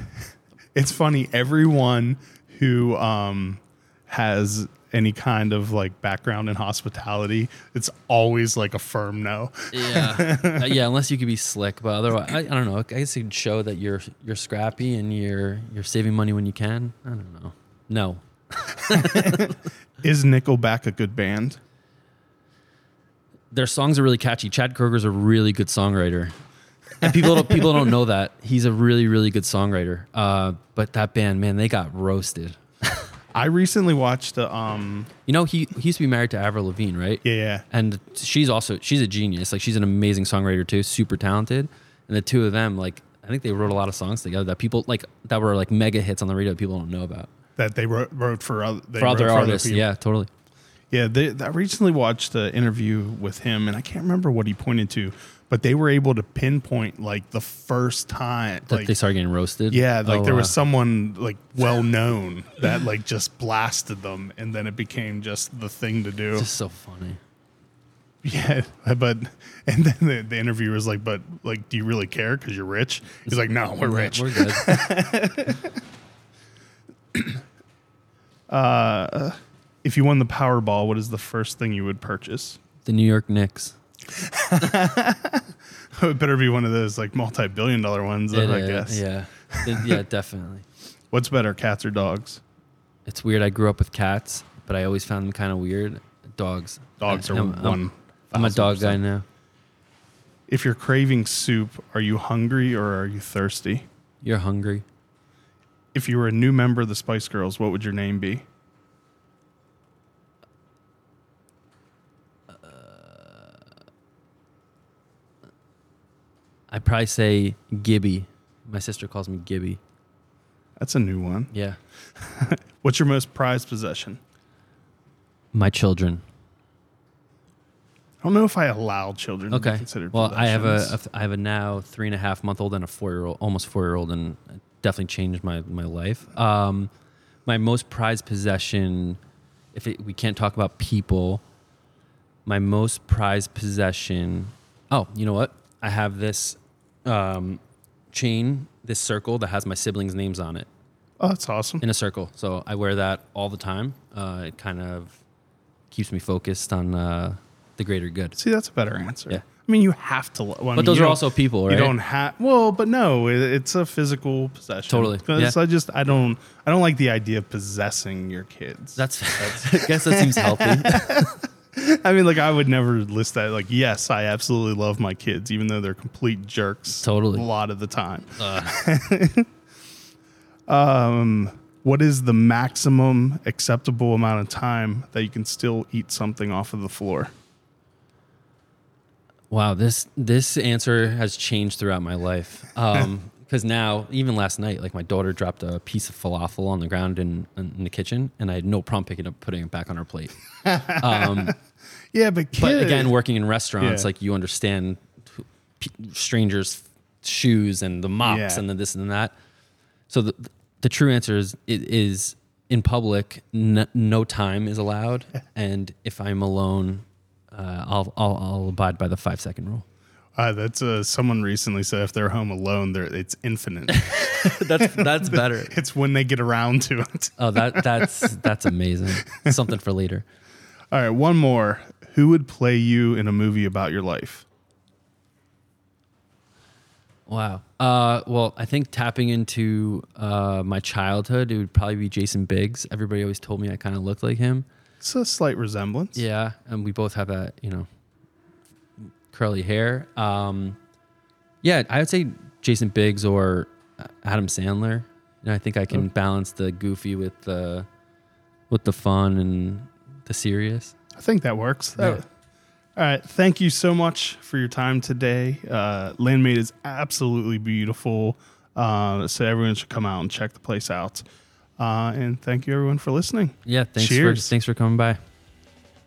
It's funny. Everyone who um, has any kind of like background in hospitality, it's always like a firm no. yeah. Uh, yeah, unless you could be slick. But otherwise I, I don't know. I guess you could show that you're you're scrappy and you're you're saving money when you can. I don't know. No. Is Nickelback a good band? Their songs are really catchy. Chad Kroeger's a really good songwriter. And people don't people don't know that. He's a really, really good songwriter. Uh, but that band, man, they got roasted. I recently watched the um You know, he, he used to be married to Avril Lavigne, right? yeah, yeah. and she's also she's a genius like she's an amazing songwriter too super talented and the two of them like I think they wrote a lot of songs together that people like that were like mega hits on the radio that people don't know about. That they wrote, wrote for other they For other wrote artists, people. yeah, totally. Yeah, they, I recently watched an interview with him, and I can't remember what he pointed to, but they were able to pinpoint like the first time, That like they started getting roasted. yeah, like Oh, there was someone like well known that like just blasted them, and then it became just the thing to do. It's just so funny. Yeah, but and then the, the interviewer was like, "But like, do you really care? Because you're rich." He's like, "No, we're rich." We're good. Uh, if you won the Powerball, what is the first thing you would purchase? the New York Knicks. it better be one of those like multi-billion dollar ones, I guess. Yeah. It- yeah, definitely. What's better, cats or dogs? It's weird. I grew up with cats, but I always found them kind of weird. Dogs. Dogs are I'm, I'm- one. I'm a dog guy now. If you're craving soup, are you hungry or are you thirsty? You're hungry. If you were a new member of the Spice Girls, what would your name be? I'd probably say Gibby. My sister calls me Gibby. That's a new one. Yeah. What's your most prized possession? My children. I don't know if I allow children to be Okay. considered Well, I have a, a I have a now three and a half month old and a four year old, almost four year old, and it definitely changed my my life. Um, my most prized possession, if it, we can't talk about people, my most prized possession. Oh, you know what? I have this um, chain, this circle that has my siblings' names on it Oh, that's awesome. in a circle. So I wear that all the time. Uh, it kind of keeps me focused on uh, the greater good. See, that's a better answer. Yeah. I mean, you have to. Well, I mean, But those you are don't- also people, right? You don't have. Well, but no, it, it's a physical possession. Totally, 'Cause yeah. I just I don't I don't like the idea of possessing your kids. That's, I guess that seems healthy. I mean, like I would never list that. Like, yes, I absolutely love my kids, even though they're complete jerks. Totally. a lot of the time. Uh, What is the maximum acceptable amount of time that you can still eat something off of the floor? wow, this this answer has changed throughout my life. Um, because now, even last night, like my daughter dropped a piece of falafel on the ground in in the kitchen, and I had no problem picking up, putting it back on her plate. Um, Yeah, but kid, but again, working in restaurants, Yeah. like you understand strangers' shoes and the mops Yeah. and the this and that. So the the true answer is it is in public. N- no time is allowed, and if I'm alone, uh, I'll, I'll I'll abide by the five second rule. Uh, that's uh, someone recently said if they're home alone, they're it's infinite. That's that's better. it's when they get around to it. Oh, that that's that's amazing. Something for later. All right, one more. Who would play you in a movie about your life? Wow. Uh, well, I think tapping into uh, my childhood, it would probably be Jason Biggs. Everybody always told me I kind of looked like him. It's a slight resemblance. Yeah, and we both have that, you know, curly hair. Um, yeah, I would say Jason Biggs or uh, Adam Sandler. You know, I think I can balance the goofy with the with the fun and the serious. I think that works. That- Yeah. all right. Thank you so much for your time today. Uh, Landmade is absolutely beautiful. Uh, so everyone should come out and check the place out. Uh, and thank you everyone for listening. Yeah, thanks Cheers. for thanks for coming by.